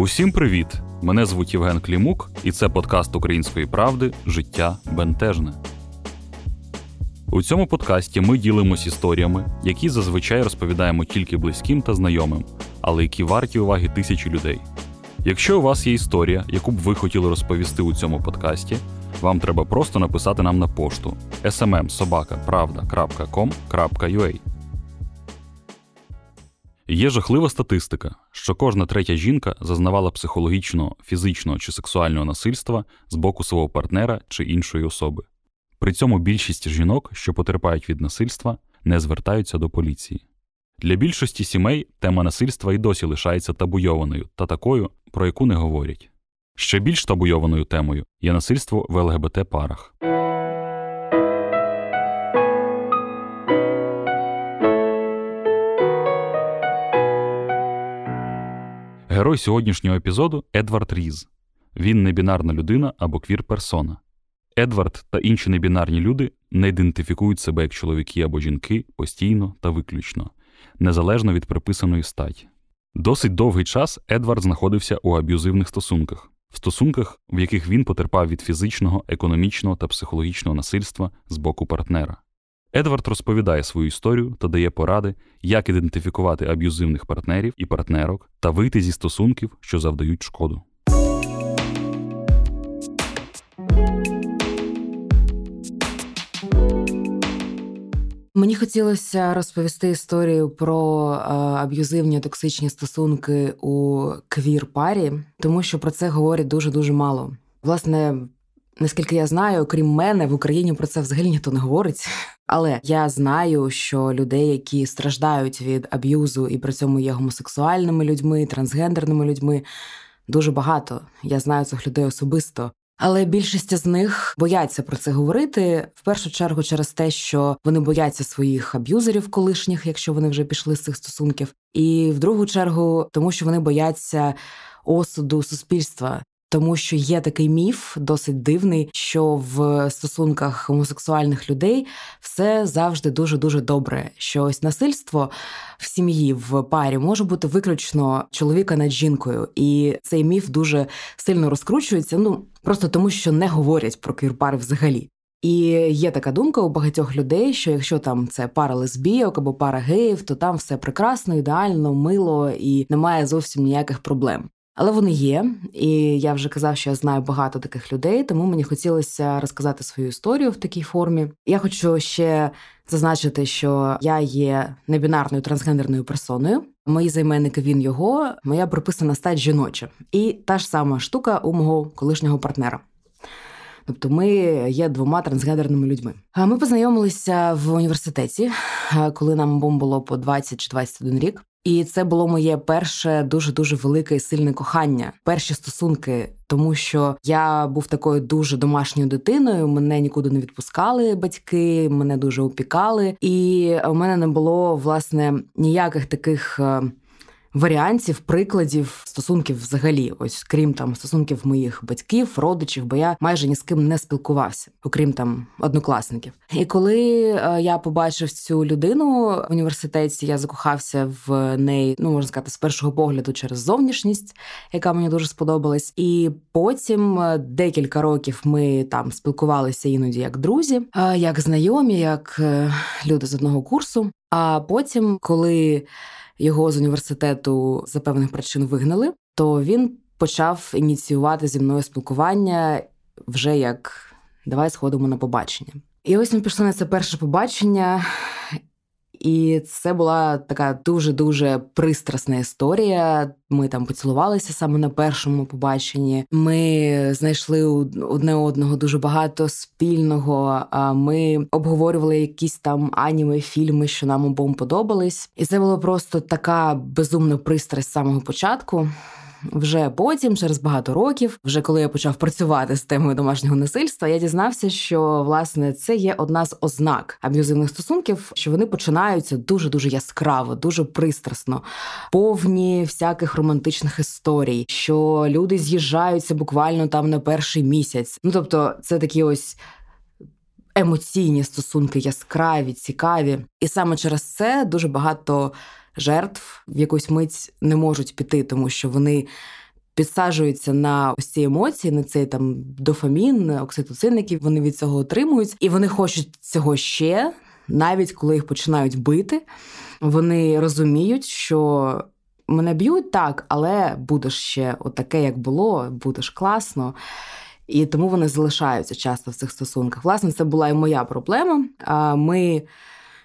Усім привіт! Мене звуть Євген Клімук, і це подкаст Української правди Життя бентежне. У цьому подкасті ми ділимось історіями, які зазвичай розповідаємо тільки близьким та знайомим, але які варті уваги тисячі людей. Якщо у вас є історія, яку б ви хотіли розповісти у цьому подкасті, вам треба просто написати нам на пошту smmsobaka.pravda.com.ua Є жахлива статистика, що кожна третя жінка зазнавала психологічного, фізичного чи сексуального насильства з боку свого партнера чи іншої особи. При цьому більшість жінок, що потерпають від насильства, не звертаються до поліції. Для більшості сімей тема насильства і досі лишається табуйованою та такою, про яку не говорять. Ще більш табуйованою темою є насильство в ЛГБТ парах. Герой сьогоднішнього епізоду Едвард Різ. Він небінарна людина або квір-персона. Едвард та інші небінарні люди не ідентифікують себе як чоловіки або жінки постійно та виключно, незалежно від приписаної статі. Досить довгий час Едвард знаходився у аб'юзивних стосунках, в стосунках, в яких він потерпав від фізичного, економічного та психологічного насильства з боку партнера. Едвард розповідає свою історію та дає поради, як ідентифікувати аб'юзивних партнерів і партнерок та вийти зі стосунків, що завдають шкоду. Мені хотілося розповісти історію про е, аб'юзивні токсичні стосунки у квір-парі, тому що про це говорять дуже дуже мало. Власне, наскільки я знаю, окрім мене в Україні про це взагалі ніхто не говорить. Але я знаю, що людей, які страждають від аб'юзу і при цьому є гомосексуальними людьми, трансгендерними людьми, дуже багато. Я знаю цих людей особисто. Але більшість з них бояться про це говорити в першу чергу через те, що вони бояться своїх аб'юзерів колишніх, якщо вони вже пішли з цих стосунків, і в другу чергу, тому що вони бояться осуду суспільства. Тому що є такий міф, досить дивний, що в стосунках гомосексуальних людей все завжди дуже дуже добре. Що ось насильство в сім'ї в парі може бути виключно чоловіка над жінкою, і цей міф дуже сильно розкручується. Ну просто тому, що не говорять про квір-пари взагалі. І є така думка у багатьох людей, що якщо там це пара лесбійок або пара геїв, то там все прекрасно, ідеально, мило і немає зовсім ніяких проблем. Але вони є, і я вже казав, що я знаю багато таких людей, тому мені хотілося розказати свою історію в такій формі. Я хочу ще зазначити, що я є небінарною трансгендерною персоною. Мої займенники він його, моя приписана стать жіноча, і та ж сама штука у мого колишнього партнера. Тобто ми є двома трансгендерними людьми. Ми познайомилися в університеті, коли нам обом було по 20 чи 21 рік. І це було моє перше дуже дуже велике і сильне кохання, перші стосунки, тому що я був такою дуже домашньою дитиною. Мене нікуди не відпускали батьки, мене дуже опікали, і у мене не було власне ніяких таких е, варіантів, прикладів стосунків взагалі, ось крім там стосунків моїх батьків, родичів, бо я майже ні з ким не спілкувався, окрім там однокласників. І коли е, я побачив цю людину в університеті, я закохався в неї, ну можна сказати, з першого погляду через зовнішність, яка мені дуже сподобалась. І потім е, декілька років ми там спілкувалися іноді як друзі, е, як знайомі, як люди з одного курсу. А потім, коли його з університету за певних причин вигнали, то він почав ініціювати зі мною спілкування вже як давай сходимо на побачення. І ось ми пішли на це перше побачення, і це була така дуже-дуже пристрасна історія. Ми там поцілувалися саме на першому побаченні. Ми знайшли одне одного дуже багато спільного. Ми обговорювали якісь там аніме фільми, що нам обом подобались, і це було просто така безумна пристрасть з самого початку. Вже потім, через багато років, вже коли я почав працювати з темою домашнього насильства, я дізнався, що власне це є одна з ознак аб'юзивних стосунків, що вони починаються дуже дуже яскраво, дуже пристрасно, повні всяких романтичних історій, що люди з'їжджаються буквально там на перший місяць. Ну тобто, це такі ось. Емоційні стосунки яскраві, цікаві, і саме через це дуже багато жертв в якусь мить не можуть піти, тому що вони підсаджуються на ось ці емоції, на цей там дофамін, окситоцин, який вони від цього отримують, і вони хочуть цього ще, навіть коли їх починають бити. Вони розуміють, що мене б'ють так, але будеш ще отаке, як було, будеш класно. І тому вони залишаються часто в цих стосунках. Власне, це була і моя проблема. Ми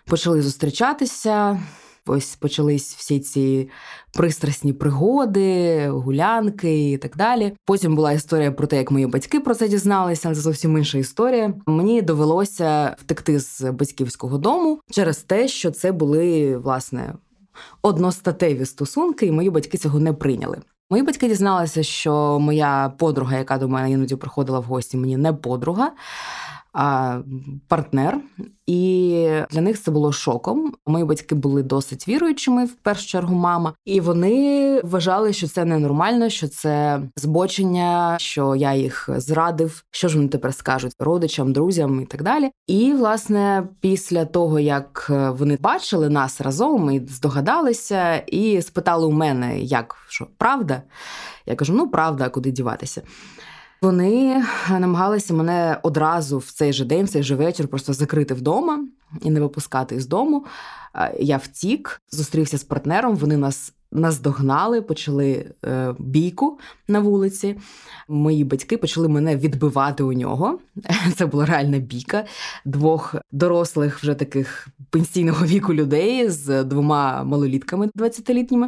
почали зустрічатися. Ось почались всі ці пристрасні пригоди, гулянки і так далі. Потім була історія про те, як мої батьки про це дізналися, це зовсім інша історія. Мені довелося втекти з батьківського дому через те, що це були власне одностатеві стосунки, і мої батьки цього не прийняли. Мої батьки дізналися, що моя подруга, яка до мене іноді приходила в гості, мені не подруга партнер, і для них це було шоком. Мої батьки були досить віруючими, в першу чергу, мама, і вони вважали, що це ненормально, що це збочення, що я їх зрадив. Що ж вони тепер скажуть родичам, друзям і так далі. І власне, після того як вони бачили нас разом, і здогадалися, і спитали у мене, як що правда. Я кажу: ну правда, куди діватися. Вони намагалися мене одразу в цей же день, в цей же вечір просто закрити вдома і не випускати з дому. Я втік, зустрівся з партнером. Вони нас наздогнали, почали е, бійку на вулиці. Мої батьки почали мене відбивати у нього. Це була реальна бійка двох дорослих, вже таких пенсійного віку людей з двома малолітками 20-літніми.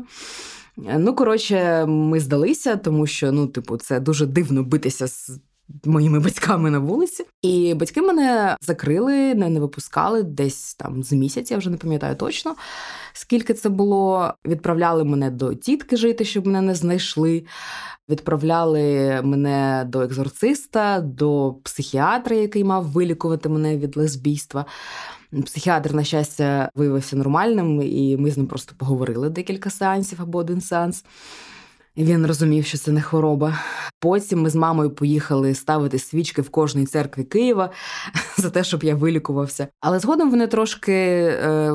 Ну, коротше, ми здалися, тому що ну, типу, це дуже дивно битися з. Моїми батьками на вулиці, і батьки мене закрили, не, не випускали десь там з місяць, я вже не пам'ятаю точно, скільки це було. Відправляли мене до тітки жити, щоб мене не знайшли. Відправляли мене до екзорциста, до психіатра, який мав вилікувати мене від лесбійства. Психіатр, на щастя, виявився нормальним, і ми з ним просто поговорили декілька сеансів або один сеанс. Він розумів, що це не хвороба. Потім ми з мамою поїхали ставити свічки в кожній церкві Києва за те, щоб я вилікувався. Але згодом вони трошки е,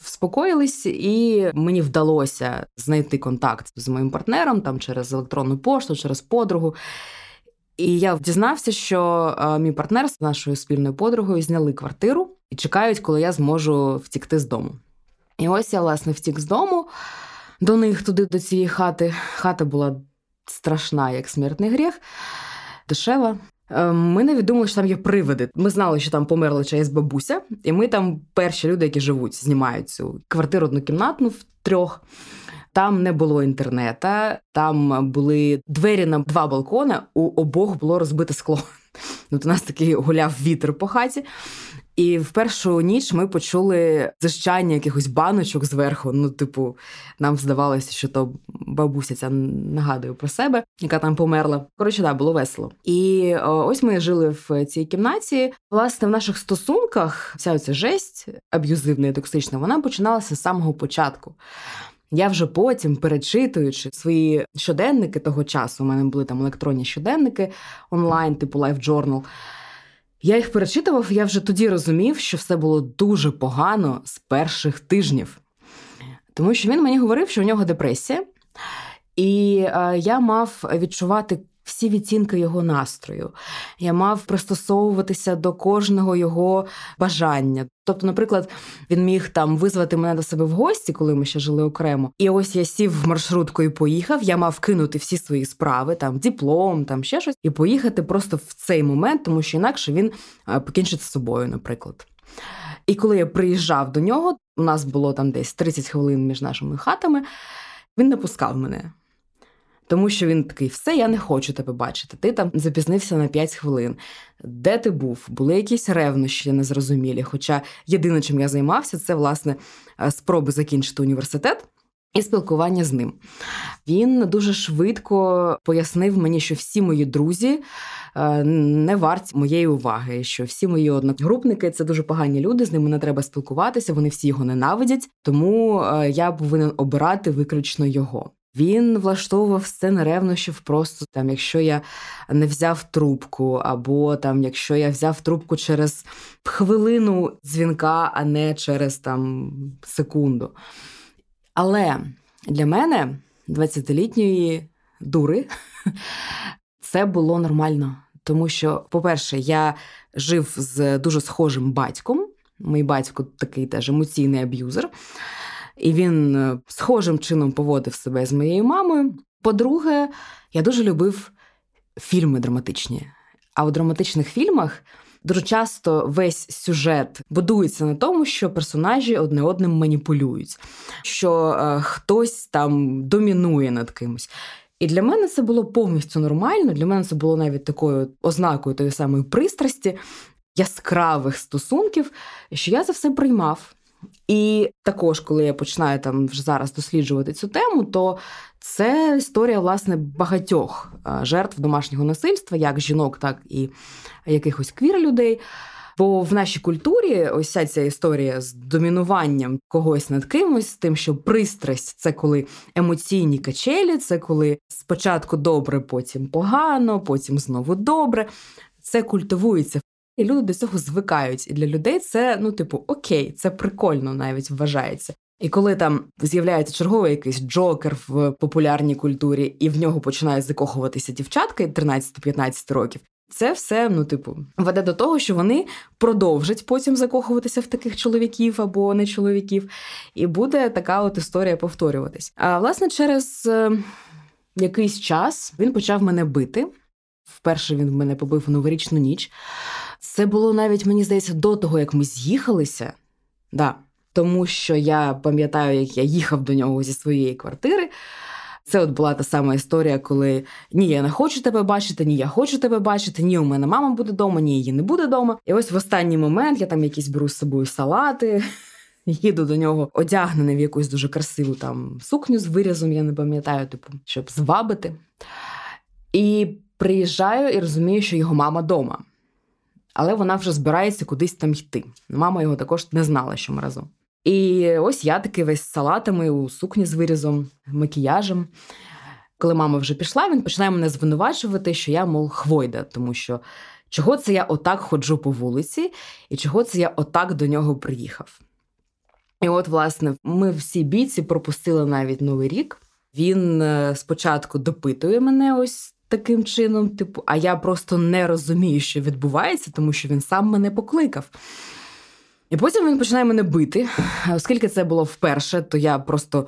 вспокоїлись, і мені вдалося знайти контакт з моїм партнером там через електронну пошту, через подругу. І я дізнався, що е, мій партнер з нашою спільною подругою зняли квартиру і чекають, коли я зможу втікти з дому. І ось я, власне, втік з дому до них туди, до цієї хати. Хата була страшна, як смертний гріх, дешева. Е, ми не відомили, що там є привиди. Ми знали, що там померла чиясь бабуся, і ми там перші люди, які живуть, знімають цю квартиру однокімнатну в трьох. Там не було інтернета, там були двері на два балкони, у обох було розбите скло. От у нас такий гуляв вітер по хаті. І в першу ніч ми почули зищання якихось баночок зверху. Ну, типу, нам здавалося, що то бабуся ця нагадує про себе, яка там померла. Коротше, да, було весело. І ось ми жили в цій кімнаті. Власне, в наших стосунках вся ця жесть аб'юзивна і токсична, вона починалася з самого початку. Я вже потім, перечитуючи свої щоденники того часу, у мене були там електронні щоденники онлайн, типу Life Journal, я їх перечитував, я вже тоді розумів, що все було дуже погано з перших тижнів. Тому що він мені говорив, що у нього депресія, і е, я мав відчувати всі відцінки його настрою. Я мав пристосовуватися до кожного його бажання. Тобто, наприклад, він міг там визвати мене до себе в гості, коли ми ще жили окремо. І ось я сів в маршрутку і поїхав. Я мав кинути всі свої справи, там диплом, там ще щось, і поїхати просто в цей момент, тому що інакше він покінчить з собою, наприклад. І коли я приїжджав до нього, у нас було там десь 30 хвилин між нашими хатами, він не пускав мене. Тому що він такий, все, я не хочу тебе бачити. Ти там запізнився на 5 хвилин. Де ти був? Були якісь ревнощі незрозумілі. Хоча єдине, чим я займався, це власне е, спроби закінчити університет. І спілкування з ним. Він дуже швидко пояснив мені, що всі мої друзі е, не варті моєї уваги, що всі мої одногрупники це дуже погані люди, з ними не треба спілкуватися, вони всі його ненавидять, тому е, я повинен обирати виключно його. Він влаштовував сцени ревнощів просто там, якщо я не взяв трубку, або там, якщо я взяв трубку через хвилину дзвінка, а не через там секунду. Але для мене, 20-літньої дури, це було нормально. Тому що, по-перше, я жив з дуже схожим батьком. Мій батько такий теж емоційний аб'юзер, і він е, схожим чином поводив себе з моєю мамою. По-друге, я дуже любив фільми драматичні. А у драматичних фільмах дуже часто весь сюжет будується на тому, що персонажі одне одним маніпулюють, що е, хтось там домінує над кимось. І для мене це було повністю нормально. Для мене це було навіть такою ознакою тої самої пристрасті, яскравих стосунків, що я за все приймав. І також, коли я починаю там вже зараз досліджувати цю тему, то це історія власне багатьох жертв домашнього насильства, як жінок, так і якихось квір людей. Бо в нашій культурі ось ця історія з домінуванням когось над кимось, з тим, що пристрасть це коли емоційні качелі, це коли спочатку добре, потім погано, потім знову добре. Це культивується. І люди до цього звикають. І для людей це, ну, типу, окей, це прикольно навіть вважається. І коли там з'являється черговий якийсь джокер в популярній культурі, і в нього починають закохуватися дівчатки 13-15 років, це все, ну, типу, веде до того, що вони продовжать потім закохуватися в таких чоловіків або не чоловіків, і буде така от історія повторюватись. А власне, через е, якийсь час він почав мене бити. Вперше він мене побив у новорічну ніч. Це було навіть, мені здається, до того, як ми з'їхалися. Да. Тому що я пам'ятаю, як я їхав до нього зі своєї квартири. Це от була та сама історія, коли ні, я не хочу тебе бачити, ні, я хочу тебе бачити, ні, у мене мама буде вдома, ні, її не буде вдома. І ось в останній момент я там якісь беру з собою салати. Їду до нього одягнений в якусь дуже красиву там сукню з вирізом, я не пам'ятаю, типу, щоб звабити. І приїжджаю і розумію, що його мама вдома. Але вона вже збирається кудись там йти. Мама його також не знала, що ми разом. І ось я таки весь з салатами у сукні з вирізом, макіяжем. Коли мама вже пішла, він починає мене звинувачувати, що я, мов, хвойда, тому що чого це я отак ходжу по вулиці, і чого це я отак до нього приїхав. І от, власне, ми всі бійці пропустили навіть новий рік. Він е, спочатку допитує мене ось таким чином, типу, а я просто не розумію, що відбувається, тому що він сам мене покликав. І потім він починає мене бити. Оскільки це було вперше, то я просто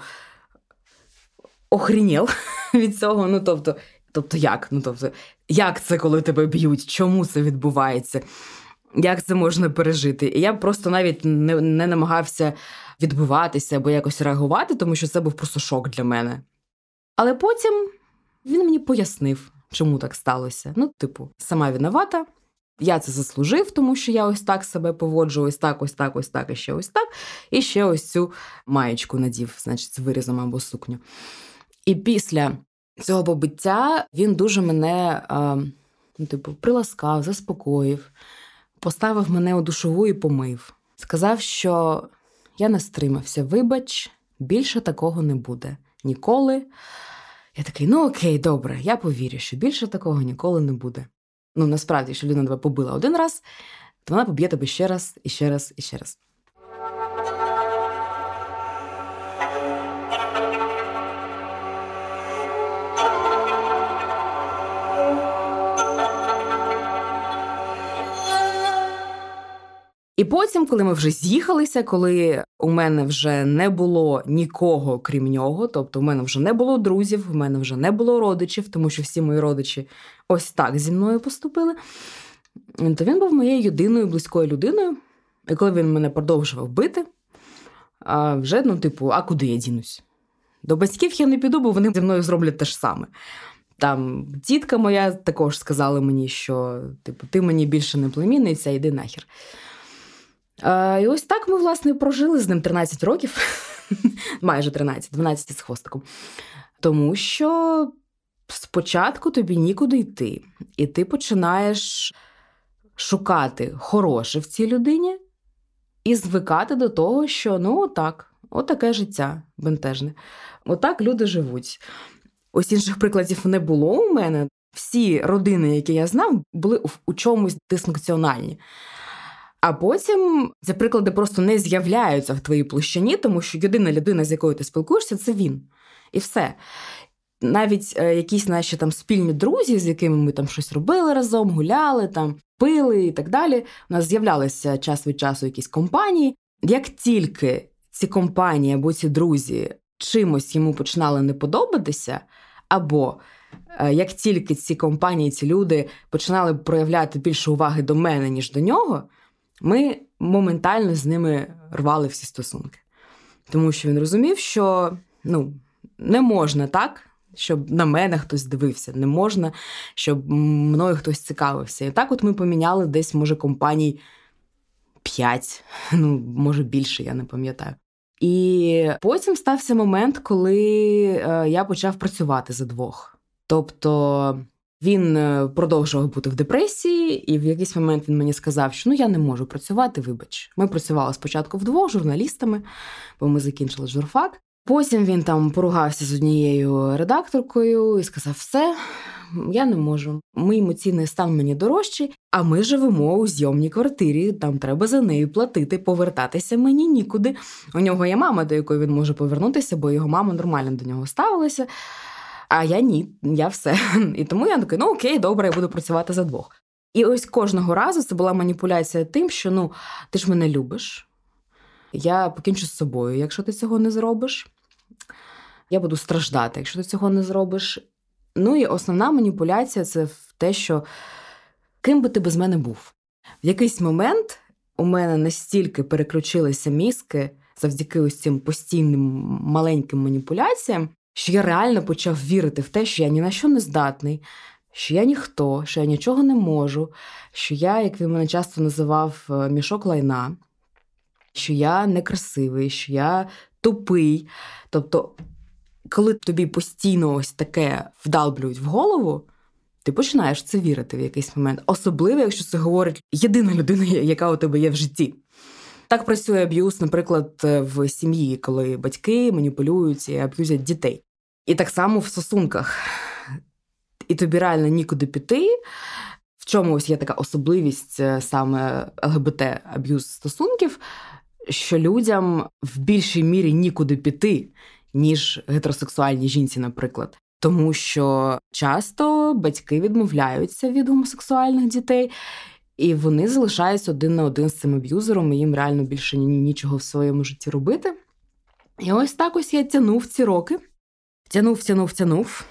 охрінєл від цього. Ну, тобто, тобто як? Ну, тобто, як це, коли тебе б'ють? Чому це відбувається? Як це можна пережити? І я просто навіть не, не намагався відбуватися або якось реагувати, тому що це був просто шок для мене. Але потім він мені пояснив, чому так сталося. Ну, типу, сама виновата. Я це заслужив, тому що я ось так себе поводжу, ось так, ось так, ось так, і ще ось так. І ще ось цю маєчку надів, значить, з вирізом або сукню. І після цього побиття він дуже мене, ну, типу, приласкав, заспокоїв, поставив мене у душову і помив. Сказав, що я не стримався. Вибач, більше такого не буде ніколи. Я такий, ну окей, добре, я повірю, що більше такого ніколи не буде. Ну, насправді, якщо людина тебе побила один раз, то вона поб'є тебе ще раз, і ще раз, і ще раз. І потім, коли ми вже з'їхалися, коли у мене вже не було нікого крім нього, тобто у мене вже не було друзів, у мене вже не було родичів, тому що всі мої родичі ось так зі мною поступили, то він був моєю єдиною близькою людиною. І коли він мене продовжував бити, вже, ну, типу, а куди я дінусь? До батьків я не піду, бо вони зі мною зроблять те ж саме. Там тітка моя також сказала мені, що типу, ти мені більше не племінниця, йди нахер. І ось так ми, власне, прожили з ним 13 років, майже 13, 12 з хвостиком. Тому що спочатку тобі нікуди йти, і ти починаєш шукати хороше в цій людині і звикати до того, що ну отак, отаке життя бентежне. Отак люди живуть. Ось інших прикладів не було у мене. Всі родини, які я знав, були у чомусь дисфункціональні. А потім ці приклади просто не з'являються в твоїй площині, тому що єдина людина, з якою ти спілкуєшся, це він. І все. навіть е, якісь наші там спільні друзі, з якими ми там щось робили разом, гуляли, там пили і так далі. У нас з'являлися час від часу якісь компанії. Як тільки ці компанії або ці друзі чимось йому починали не подобатися, або е, як тільки ці компанії, ці люди починали проявляти більше уваги до мене, ніж до нього, ми моментально з ними рвали всі стосунки. Тому що він розумів, що ну, не можна так, щоб на мене хтось дивився, не можна, щоб мною хтось цікавився. І так, от ми поміняли десь, може, компаній п'ять, ну, може більше, я не пам'ятаю. І потім стався момент, коли е, я почав працювати за двох. Тобто він е, продовжував бути в депресії, і в якийсь момент він мені сказав, що ну я не можу працювати, вибач. Ми працювали спочатку вдвох журналістами, бо ми закінчили журфак. Потім він там поругався з однією редакторкою і сказав: все, я не можу. Мій емоційний стан мені дорожчий, а ми живемо у зйомній квартирі. Там треба за нею платити, повертатися мені нікуди. У нього є мама, до якої він може повернутися, бо його мама нормально до нього ставилася. А я ні, я все. І тому я такий, ну окей, добре, я буду працювати за двох. І ось кожного разу це була маніпуляція тим, що ну ти ж мене любиш. Я покінчу з собою, якщо ти цього не зробиш. Я буду страждати, якщо ти цього не зробиш. Ну і основна маніпуляція це в те, що ким би ти без мене був. В якийсь момент у мене настільки переключилися мізки завдяки ось цим постійним маленьким маніпуляціям, що я реально почав вірити в те, що я ні на що не здатний, що я ніхто, що я нічого не можу, що я, як він мене часто називав, е, мішок лайна, що я некрасивий, що я тупий. Тобто, коли тобі постійно ось таке вдалблюють в голову, ти починаєш це вірити в якийсь момент, особливо, якщо це говорить єдина людина, яка у тебе є в житті. Так працює аб'юз, наприклад, в сім'ї, коли батьки маніпулюють і аб'юзять дітей. І так само в стосунках. І тобі реально нікуди піти. В чому ось є така особливість е, саме ЛГБТ аб'юз стосунків, що людям в більшій мірі нікуди піти, ніж гетеросексуальній жінці, наприклад. Тому що часто батьки відмовляються від гомосексуальних дітей, і вони залишаються один на один з цим аб'юзером, і їм реально більше нічого в своєму житті робити. І ось так ось я тянув ці роки. Тянув, тянув, тянув.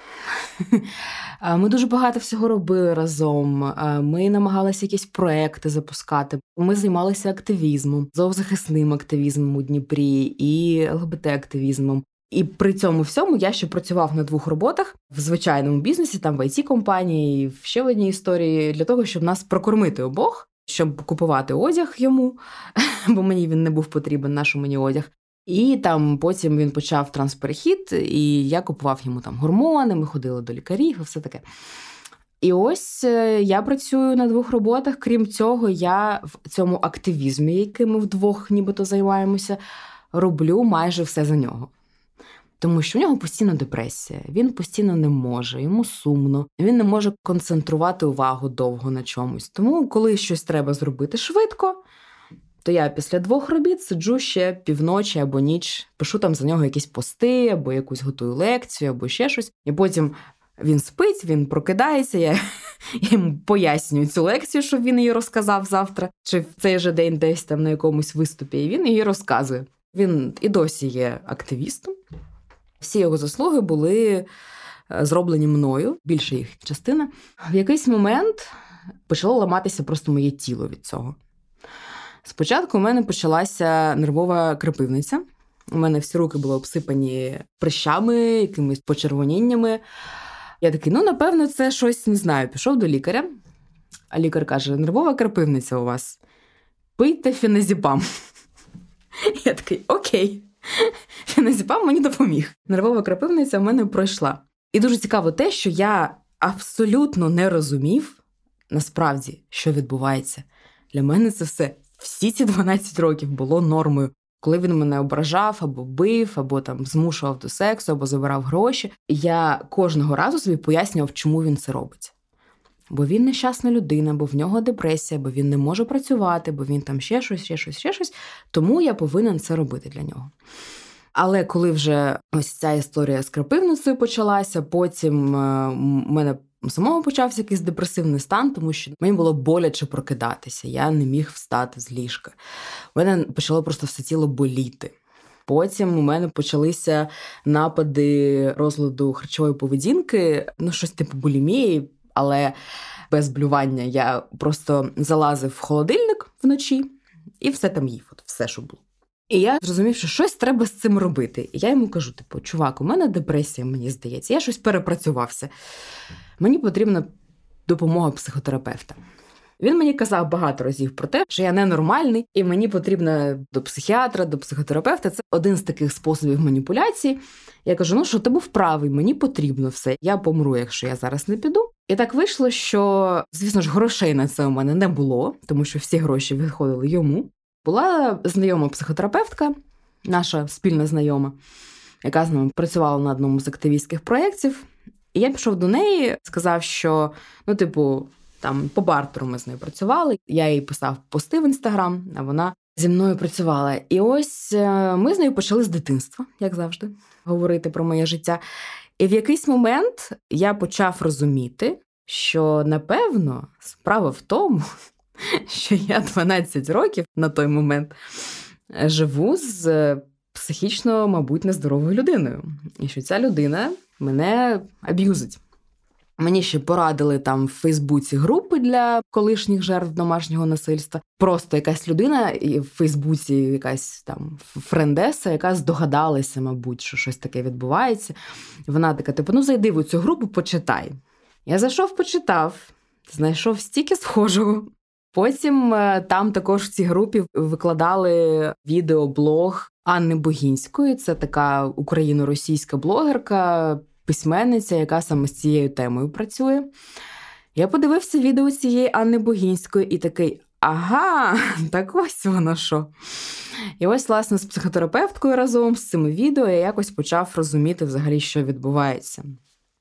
Ми дуже багато всього робили разом. Ми намагалися якісь проекти запускати. Ми займалися активізмом, зоозахисним активізмом у Дніпрі і ЛГБТ-активізмом. І при цьому всьому я ще працював на двох роботах в звичайному бізнесі, там в it компанії, ще в одній історії для того, щоб нас прокормити обох, щоб купувати одяг йому, бо мені він не був потрібен, наш мені одяг. І там потім він почав трансперехід, і я купував йому там гормони, ми ходили до лікарів і все таке. І ось е, я працюю на двох роботах. Крім цього, я в цьому активізмі, яким ми вдвох нібито займаємося, роблю майже все за нього. Тому що в нього постійно депресія, він постійно не може, йому сумно, він не може концентрувати увагу довго на чомусь. Тому, коли щось треба зробити швидко, то я після двох робіт сиджу ще півночі або ніч, пишу там за нього якісь пости, або якусь готую лекцію, або ще щось. І потім він спить, він прокидається. Я йому пояснюю цю лекцію, щоб він її розказав завтра, чи в цей же день десь там на якомусь виступі. І він її розказує. Він і досі є активістом. Всі його заслуги були е, зроблені мною, більша їх частина. В якийсь момент почало ламатися просто моє тіло від цього. Спочатку у мене почалася нервова крапивниця. У мене всі руки були обсипані прищами, якимись почервоніннями. Я такий, ну, напевно, це щось не знаю. Пішов до лікаря, а лікар каже: нервова крапивниця у вас. Пийте феназіпам. Я такий, окей. Феназіпам мені допоміг. Нервова крапивниця в мене пройшла. І дуже цікаво те, що я абсолютно не розумів насправді, що відбувається. Для мене це все всі ці 12 років було нормою. Коли він мене ображав або бив, або там змушував до сексу, або забирав гроші, я кожного разу собі пояснював, чому він це робить. Бо він нещасна людина, бо в нього депресія, бо він не може працювати, бо він там ще щось, ще щось, ще щось. Тому я повинен це робити для нього. Але коли вже ось ця історія з крапивницею почалася, потім е, у мене самого почався якийсь депресивний стан, тому що мені було боляче прокидатися. Я не міг встати з ліжка. У мене почало просто все тіло боліти. Потім у мене почалися напади розладу харчової поведінки, ну щось типу булімії, але без блювання я просто залазив в холодильник вночі і все там їв, от все, що було. І я зрозумів, що щось треба з цим робити. І я йому кажу: типу, чувак, у мене депресія, мені здається, я щось перепрацювався. Мені потрібна допомога психотерапевта. Він мені казав багато разів про те, що я ненормальний, і мені потрібно до психіатра, до психотерапевта. Це один з таких способів маніпуляції. Я кажу: ну що ти був правий, мені потрібно все. Я помру, якщо я зараз не піду. І так вийшло, що, звісно ж, грошей на це у мене не було, тому що всі гроші відходили йому. Була знайома психотерапевтка, наша спільна знайома, яка з нами працювала на одному з активістських проєктів. І я пішов до неї, сказав, що ну, типу, там по бартеру ми з нею працювали. Я їй писав пости в інстаграм, а вона зі мною працювала. І ось е, ми з нею почали з дитинства, як завжди, говорити про моє життя. І в якийсь момент я почав розуміти, що напевно справа в тому, що я 12 років на той момент живу з психічно, мабуть, нездоровою людиною, і що ця людина мене аб'юзить. Мені ще порадили там в Фейсбуці групи для колишніх жертв домашнього насильства. Просто якась людина і в Фейсбуці, якась там френдеса, яка здогадалася, мабуть, що щось таке відбувається. Вона така: типу, ну зайди в цю групу, почитай. Я зайшов, почитав, знайшов стільки схожого. Потім е, там також в цій групі викладали відеоблог Анни Богінської. Це така україно-російська блогерка, письменниця, яка саме з цією темою працює. Я подивився відео цієї Анни Богінської і такий. Ага, так ось воно що. І ось, власне, з психотерапевткою разом з цими відео я якось почав розуміти взагалі, що відбувається.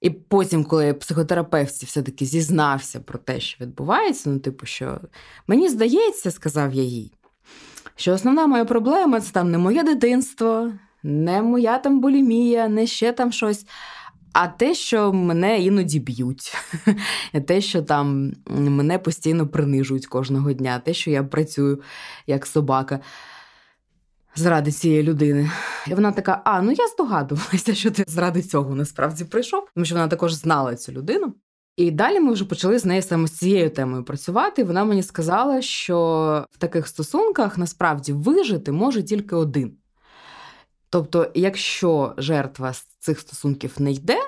І потім, коли психотерапевт все-таки зізнався про те, що відбувається, ну, типу, що мені здається, сказав я їй, що основна моя проблема це там не моє дитинство, не моя там булімія, не ще там щось. А те, що мене іноді б'ють, те, що там мене постійно принижують кожного дня, те, що я працюю як собака заради цієї людини. І вона така: а, ну я здогадувалася, що ти заради цього насправді прийшов, тому що вона також знала цю людину. І далі ми вже почали з нею саме з цією темою працювати. Вона мені сказала, що в таких стосунках насправді вижити може тільки один. Тобто, якщо жертва з цих стосунків не йде,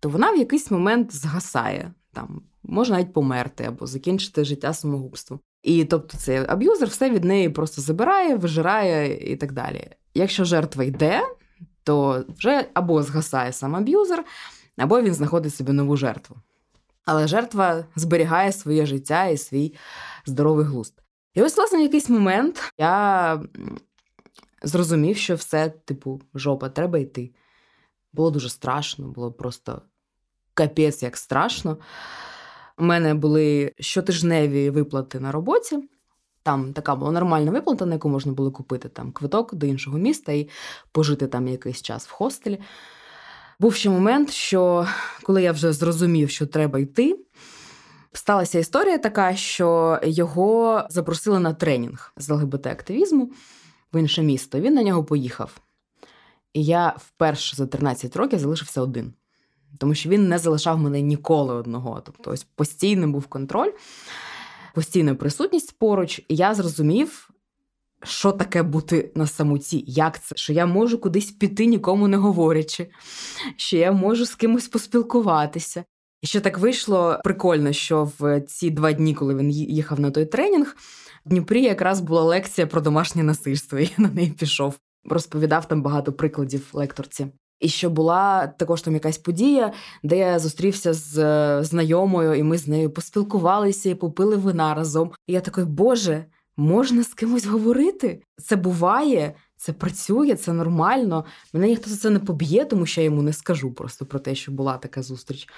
то вона в якийсь момент згасає, там може навіть померти або закінчити життя самогубством. І тобто цей аб'юзер все від неї просто забирає, вижирає і так далі. Якщо жертва йде, то вже або згасає сам аб'юзер, або він знаходить собі нову жертву. Але жертва зберігає своє життя і свій здоровий глузд. І ось, власне, в якийсь момент я зрозумів, що все, типу, жопа, треба йти. Було дуже страшно, було просто капець як страшно. У мене були щотижневі виплати на роботі. Там така була нормальна виплата, на яку можна було купити там квиток до іншого міста і пожити там якийсь час в хостелі. Був ще момент, що коли я вже зрозумів, що треба йти, сталася історія така, що його запросили на тренінг з ЛГБТ-активізму в інше місто. Він на нього поїхав. І я вперше за 13 років залишився один тому що він не залишав мене ніколи одного. Тобто, ось постійний був контроль, постійна присутність поруч, і я зрозумів. Що таке бути на самоті? Як це? Що я можу кудись піти, нікому не говорячи, що я можу з кимось поспілкуватися. І що так вийшло прикольно, що в ці два дні, коли він їхав на той тренінг, Дніпрі якраз була лекція про домашнє насильство. і Я на неї пішов. Розповідав там багато прикладів лекторці. І що була також там якась подія, де я зустрівся з е, знайомою, і ми з нею поспілкувалися і попили вина разом. І я такий, Боже, можна з кимось говорити? Це буває, це працює, це нормально. Мене ніхто за це не поб'є, тому що я йому не скажу просто про те, що була така зустріч.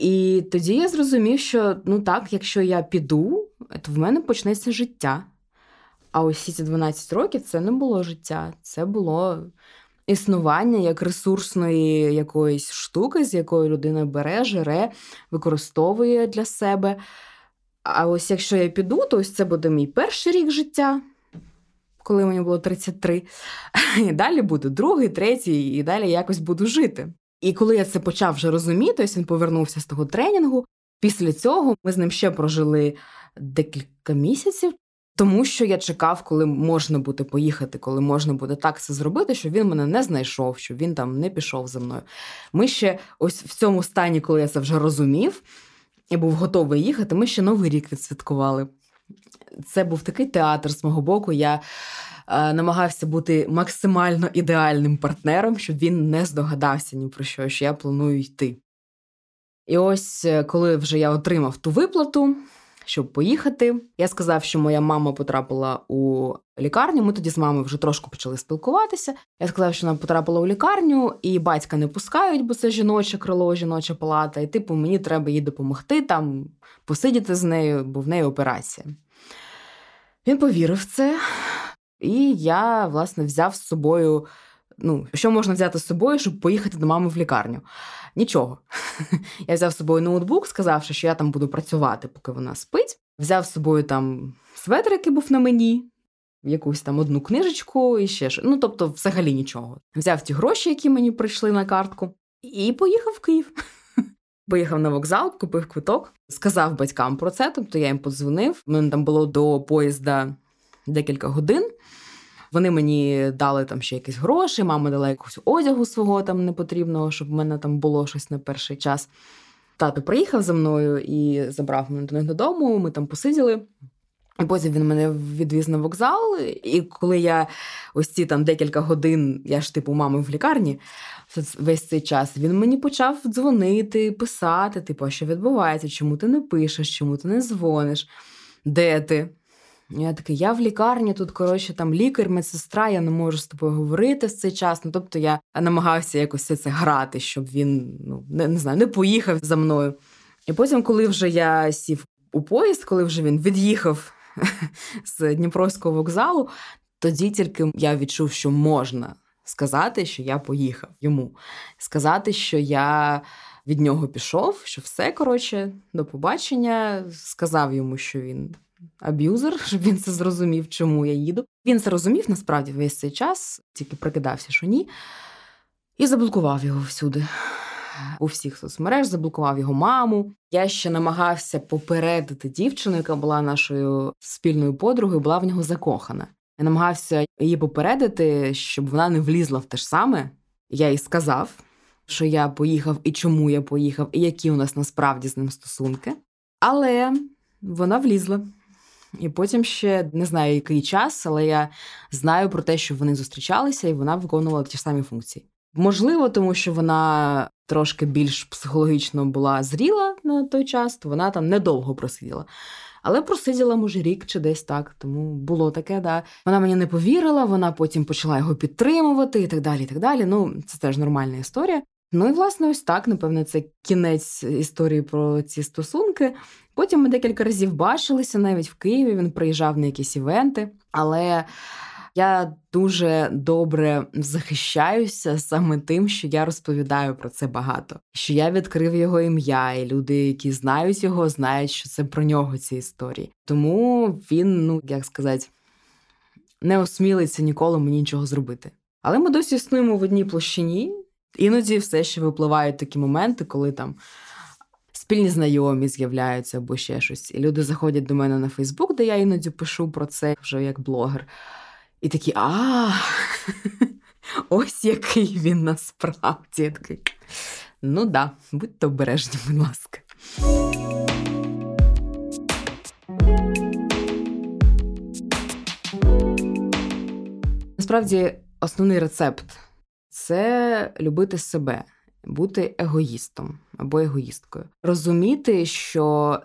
І тоді я зрозумів, що ну так, якщо я піду, то в мене почнеться життя. А ось ці 12 років це не було життя, це було існування як ресурсної якоїсь штуки, з якої людина бере, жере, використовує для себе. А ось якщо я піду, то ось це буде мій перший рік життя, коли мені було 33. І далі буде другий, третій, і далі якось буду жити. І коли я це почав вже розуміти, ось він повернувся з того тренінгу. Після цього ми з ним ще прожили декілька місяців, тому що я чекав, коли можна буде поїхати, коли можна буде так це зробити, щоб він мене не знайшов, щоб він там не пішов за мною. Ми ще ось в цьому стані, коли я це вже розумів і був готовий їхати, ми ще новий рік відсвяткували. Це був такий театр з мого боку. Я намагався бути максимально ідеальним партнером, щоб він не здогадався ні про що, що я планую йти. І ось е, коли вже я отримав ту виплату, щоб поїхати, я сказав, що моя мама потрапила у лікарню. Ми тоді з мамою вже трошки почали спілкуватися. Я сказав, що вона потрапила у лікарню, і батька не пускають, бо це жіноче крило, жіноча палата. І типу, мені треба їй допомогти там, посидіти з нею, бо в неї операція. Він повірив в це, і я, власне, взяв з собою. Ну, що можна взяти з собою, щоб поїхати до мами в лікарню? Нічого. Я взяв з собою ноутбук, сказавши, що я там буду працювати, поки вона спить. Взяв з собою там светр, який був на мені, якусь там одну книжечку і ще щось. Ну, тобто, взагалі нічого. Взяв ті гроші, які мені прийшли на картку, і поїхав в Київ. Поїхав на вокзал, купив квиток, сказав батькам про це. Тобто я їм подзвонив. У мене там було до поїзда декілька годин. Вони мені дали там ще якісь гроші, мама дала якусь одягу свого там непотрібного, щоб в мене там було щось на перший час. Тато приїхав за мною і забрав мене до них додому. Ми там посиділи. І потім він мене відвіз на вокзал. І коли я ось ці там декілька годин, я ж типу мами в лікарні весь цей час, він мені почав дзвонити, писати, типу, що відбувається, чому ти не пишеш, чому ти не дзвониш, де ти? Я такий, я в лікарні, тут, коротше, там лікар, медсестра, я не можу з тобою говорити в цей час. Ну, тобто я намагався якось це грати, щоб він ну, не, не знаю, не поїхав за мною. І потім, коли вже я сів у поїзд, коли вже він від'їхав з Дніпровського вокзалу, тоді тільки я відчув, що можна сказати, що я поїхав йому. Сказати, що я від нього пішов, що все коротше, до побачення. Сказав йому, що він аб'юзер, щоб він це зрозумів, чому я їду. Він це розумів насправді весь цей час, тільки прикидався, що ні, і заблокував його всюди. У всіх соцмереж заблокував його маму. Я ще намагався попередити дівчину, яка була нашою спільною подругою, була в нього закохана. Я намагався її попередити, щоб вона не влізла в те ж саме. Я їй сказав, що я поїхав і чому я поїхав, і які у нас насправді з ним стосунки. Але вона влізла. І потім ще не знаю, який час, але я знаю про те, що вони зустрічалися, і вона виконувала ті ж самі функції. Можливо, тому що вона трошки більш психологічно була зріла на той час, то вона там недовго просиділа. Але просиділа, може, рік чи десь так, тому було таке, да. Вона мені не повірила, вона потім почала його підтримувати і так далі. і так далі. Ну, це теж нормальна історія. Ну і власне, ось так, напевне, це кінець історії про ці стосунки. Потім ми декілька разів бачилися навіть в Києві. Він приїжджав на якісь івенти, але я дуже добре захищаюся саме тим, що я розповідаю про це багато. Що я відкрив його ім'я, і люди, які знають його, знають, що це про нього ці історії. Тому він, ну як сказати, не осмілиться ніколи мені нічого зробити. Але ми досі існуємо в одній площині. Іноді все ще випливають такі моменти, коли там спільні знайомі з'являються або ще щось. І люди заходять до мене на Фейсбук, де я іноді пишу про це вже як блогер. І такі, а ось який він насправді. Такий, Ну да, будьте обережні, будь ласка. Насправді, основний рецепт це любити себе, бути егоїстом або егоїсткою. Розуміти, що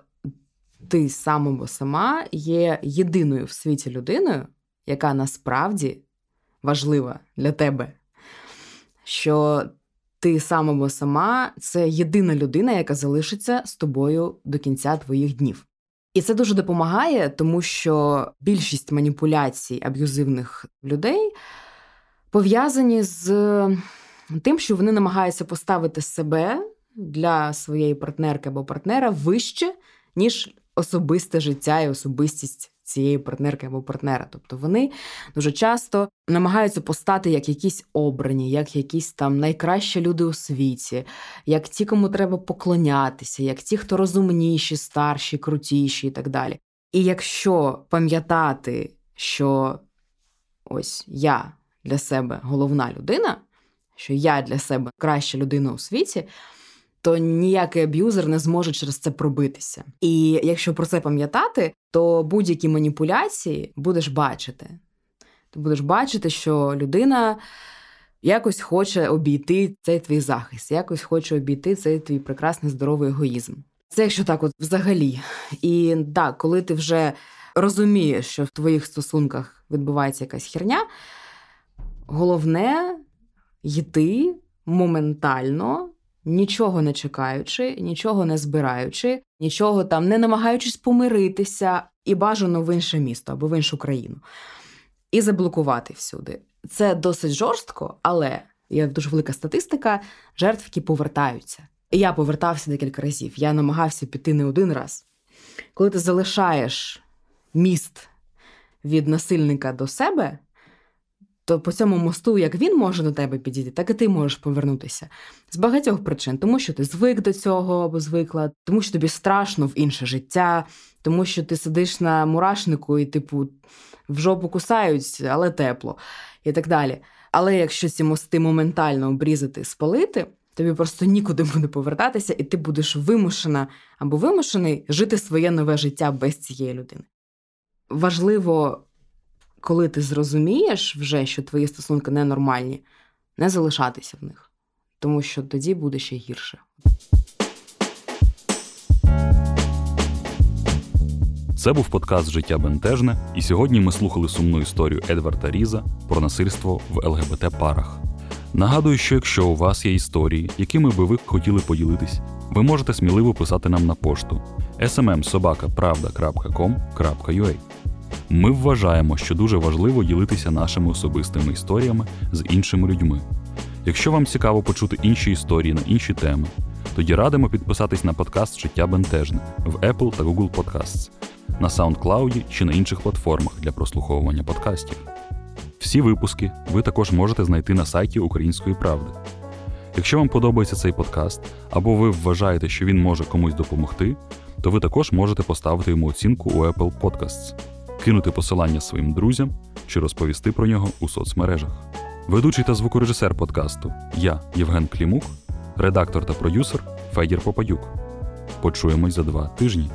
ти сам або сама є єдиною в світі людиною, яка насправді важлива для тебе. Що ти сам або сама це єдина людина, яка залишиться з тобою до кінця твоїх днів. І це дуже допомагає, тому що більшість маніпуляцій аб'юзивних людей пов'язані з тим, що вони намагаються поставити себе для своєї партнерки або партнера вище, ніж особисте життя і особистість цієї партнерки або партнера. Тобто вони дуже часто намагаються постати як якісь обрані, як якісь там найкращі люди у світі, як ті, кому треба поклонятися, як ті, хто розумніші, старші, крутіші і так далі. І якщо пам'ятати, що ось я для себе головна людина, що я для себе краща людина у світі то ніякий аб'юзер не зможе через це пробитися. І якщо про це пам'ятати, то будь-які маніпуляції будеш бачити. Ти будеш бачити, що людина якось хоче обійти цей твій захист, якось хоче обійти цей твій прекрасний здоровий егоїзм. Це якщо так, от взагалі. І так, коли ти вже розумієш, що в твоїх стосунках відбувається якась херня, головне йти моментально нічого не чекаючи, нічого не збираючи, нічого там не намагаючись помиритися і бажано в інше місто або в іншу країну, і заблокувати всюди. Це досить жорстко, але є дуже велика статистика жертв, які повертаються. Я повертався декілька разів. Я намагався піти не один раз. Коли ти залишаєш міст від насильника до себе, то по цьому мосту, як він може до тебе підійти, так і ти можеш повернутися з багатьох причин, тому що ти звик до цього або звикла, тому що тобі страшно в інше життя, тому що ти сидиш на мурашнику і, типу, в жопу кусають, але тепло, і так далі. Але якщо ці мости моментально обрізати, спалити, тобі просто нікуди буде повертатися, і ти будеш вимушена або вимушений жити своє нове життя без цієї людини. Важливо коли ти зрозумієш вже, що твої стосунки ненормальні, не залишатися в них, тому що тоді буде ще гірше. Це був подкаст Життя Бентежне, і сьогодні ми слухали сумну історію Едварда Різа про насильство в ЛГБТ-парах. Нагадую, що якщо у вас є історії, якими би ви хотіли поділитись, ви можете сміливо писати нам на пошту smmsobaka.pravda.com.ua ми вважаємо, що дуже важливо ділитися нашими особистими історіями з іншими людьми. Якщо вам цікаво почути інші історії на інші теми, тоді радимо підписатись на подкаст Життя Бентежне в Apple та Google Podcasts, на SoundCloud чи на інших платформах для прослуховування подкастів. Всі випуски ви також можете знайти на сайті Української правди. Якщо вам подобається цей подкаст, або ви вважаєте, що він може комусь допомогти, то ви також можете поставити йому оцінку у Apple Podcasts кинути посилання своїм друзям чи розповісти про нього у соцмережах. Ведучий та звукорежисер подкасту я, Євген Клімук, редактор та продюсер Федір Попадюк. Почуємось за два тижні.